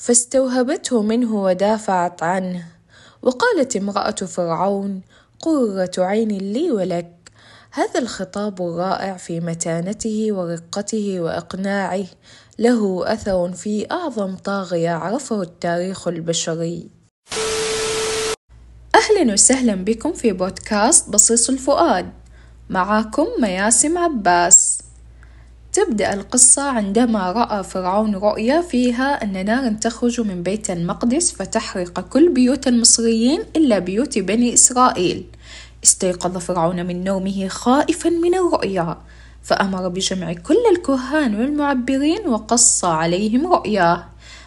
فاستوهبته منه ودافعت عنه. وقالت امرأة فرعون قرة عين لي ولك. هذا الخطاب الرائع في متانته ورقته وإقناعه. له أثر في أعظم طاغية عرفه التاريخ البشري. أهلا وسهلا بكم في بودكاست بصيص الفؤاد. معاكم مياسم عباس. تبدأ القصة عندما رأى فرعون رؤيا فيها أن نارا تخرج من بيت المقدس فتحرق كل بيوت المصريين إلا بيوت بني إسرائيل. استيقظ فرعون من نومه خائفا من الرؤيا فأمر بجمع كل الكهان والمعبرين وقص عليهم رؤياه.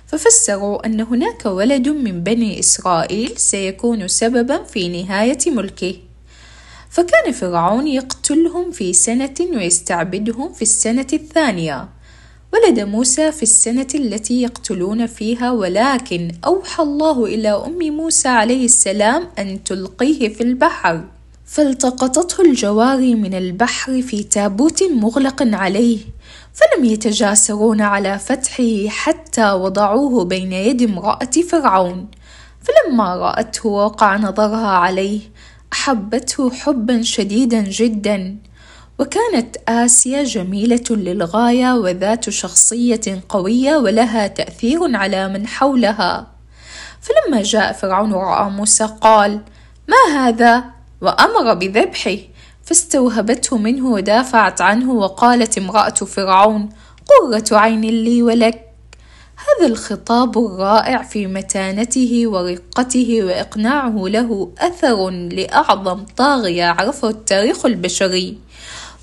ففسروا أن هناك ولد من بني إسرائيل سيكون سببا في نهاية ملكه. فكان فرعون يقتلهم في سنة ويستعبدهم في السنة الثانية. ولد موسى في السنة التي يقتلون فيها ولكن أوحى الله إلى أم موسى عليه السلام أن تلقيه في البحر. فالتقطته الجواري من البحر في تابوت مغلق عليه فلم يتجاسرون على فتحه حتى وضعوه بين يد امرأة فرعون. فلما رأته وقع نظرها عليه أحبته حبا شديدا جدا. وكانت آسيا جميلة للغاية وذات شخصية قوية ولها تأثير على من حولها. فلما جاء فرعون ورأى موسى قال ما هذا؟ وأمر بذبحه. فاستوهبته منه ودافعت عنه وقالت امرأة فرعون قرة عين لي ولك. هذا الخطاب الرائع في متانته ورقته وإقناعه له أثر لأعظم طاغية عرفه التاريخ البشري.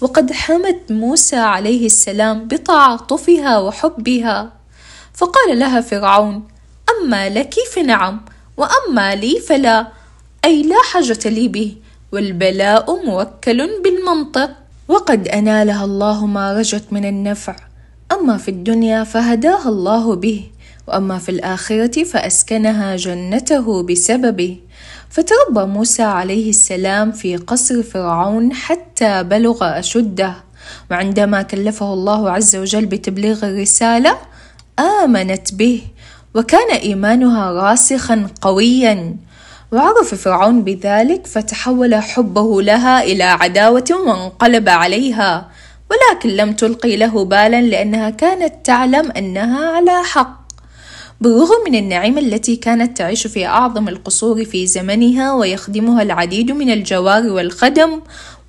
وقد حمت موسى عليه السلام بتعاطفها وحبها. فقال لها فرعون أما لك فنعم وأما لي فلا أي لا حاجة لي به والبلاء موكل بالمنطق. وقد أنالها الله ما رجت من النفع. أما في الدنيا فهداها الله به وأما في الآخرة فأسكنها جنته بسببه. فتربى موسى عليه السلام في قصر فرعون حتى بلغ أشده. وعندما كلفه الله عز وجل بتبليغ الرسالة آمنت به وكان إيمانها راسخا قويا. وعرف فرعون بذلك فتحول حبه لها إلى عداوة وانقلب عليها. ولكن لم تلقي له بالا لأنها كانت تعلم أنها على حق. بالرغم من النعيمة التي كانت تعيش في أعظم القصور في زمنها ويخدمها العديد من الجوار والخدم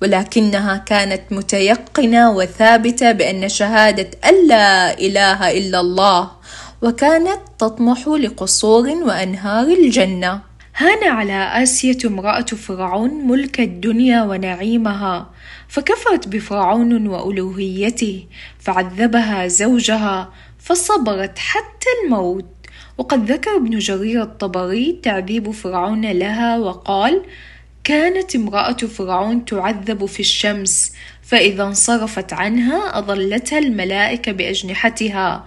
ولكنها كانت متيقنة وثابتة بأن شهادة أن لا إله إلا الله وكانت تطمح لقصور وأنهار الجنة. هان على آسية امرأة فرعون ملك الدنيا ونعيمها فكفرت بفرعون وألوهيته فعذبها زوجها فصبرت حتى الموت. وقد ذكر ابن جرير الطبري تعذيب فرعون لها وقال كانت امرأة فرعون تعذب في الشمس فإذا انصرفت عنها أظلتها الملائكة بأجنحتها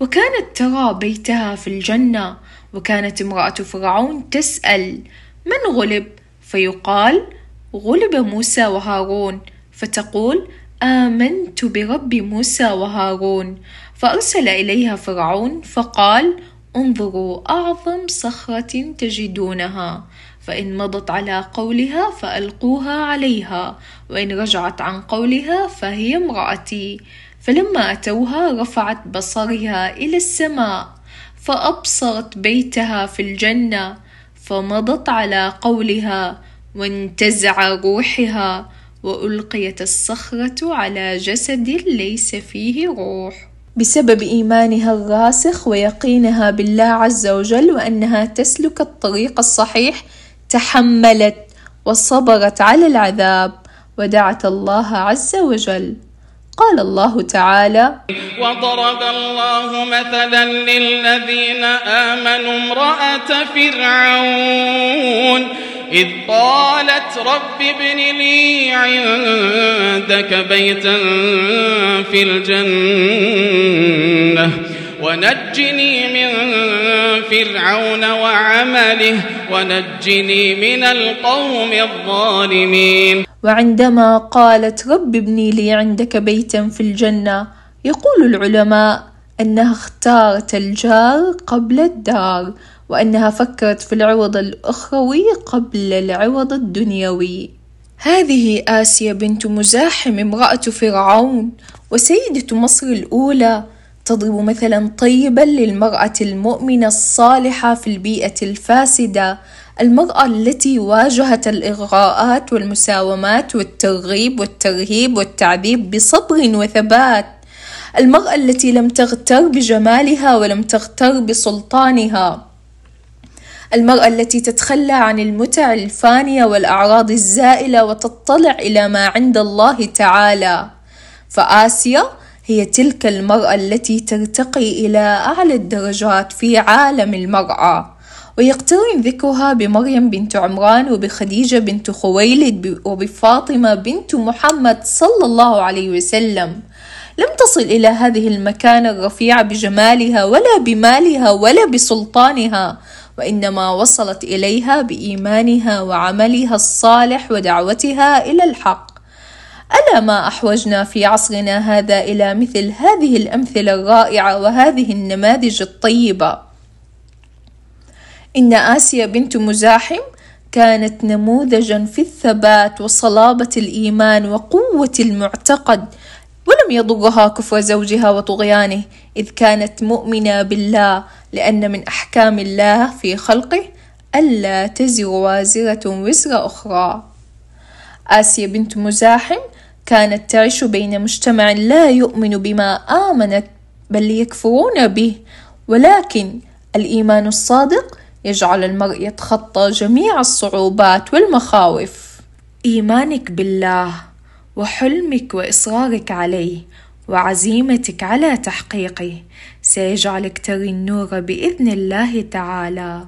وكانت ترى بيتها في الجنة وكانت امرأة فرعون تسأل من غلب؟ فيقال غلب موسى وهارون. فتقول آمنت برب موسى وهارون. فأرسل إليها فرعون فقال انظروا أعظم صخرة تجدونها. فإن مضت على قولها فألقوها عليها وإن رجعت عن قولها فهي امرأتي. فلما أتوها رفعت بصرها إلى السماء فأبصرت بيتها في الجنة فمضت على قولها وانتزع روحها وألقيت الصخرة على جسد ليس فيه روح. بسبب إيمانها الراسخ ويقينها بالله عز وجل وأنها تسلك الطريق الصحيح تحملت وصبرت على العذاب ودعت الله عز وجل. قال الله تعالى وضرب الله مثلا للذين آمنوا امرأة فرعون إذ قالت رب ابن لي عندك بيتا في الجنة ونجني من فرعون وعمله ونجني من القوم الظالمين. وعندما قالت رب ابني لي عندك بيتا في الجنة يقول العلماء أنها اختارت الجار قبل الدار وأنها فكرت في العوض الأخروي قبل العوض الدنيوي. هذه آسيا بنت مزاحم امرأة فرعون وسيدة مصر الأولى. تضرب مثلا طيبا للمرأة المؤمنة الصالحة في البيئة الفاسدة. المرأة التي واجهت الإغراءات والمساومات والترغيب والترهيب والتعذيب بصبر وثبات. المرأة التي لم تغتر بجمالها ولم تغتر بسلطانها. المرأة التي تتخلى عن المتع الفانية والأعراض الزائلة وتطلع إلى ما عند الله تعالى. فآسيا هي تلك المرأة التي ترتقي إلى أعلى الدرجات في عالم المرأة. ويقترن ذكرها بمريم بنت عمران وبخديجة بنت خويلد وبفاطمة بنت محمد صلى الله عليه وسلم. لم تصل إلى هذه المكانة الرفيعة بجمالها ولا بمالها ولا بسلطانها وإنما وصلت إليها بإيمانها وعملها الصالح ودعوتها إلى الحق. ألا ما أحوجنا في عصرنا هذا إلى مثل هذه الأمثلة الرائعة وهذه النماذج الطيبة. إن آسيا بنت مزاحم كانت نموذجا في الثبات وصلابة الإيمان وقوة المعتقد ولم يضرها كفر زوجها وطغيانه إذ كانت مؤمنة بالله لأن من أحكام الله في خلقه ألا تزر وازرة وزر أخرى. آسيا بنت مزاحم كانت تعيش بين مجتمع لا يؤمن بما آمنت بل يكفرون به. ولكن الإيمان الصادق يجعل المرء يتخطى جميع الصعوبات والمخاوف. إيمانك بالله وحلمك وإصرارك عليه وعزيمتك على تحقيقه سيجعلك تري النور بإذن الله تعالى.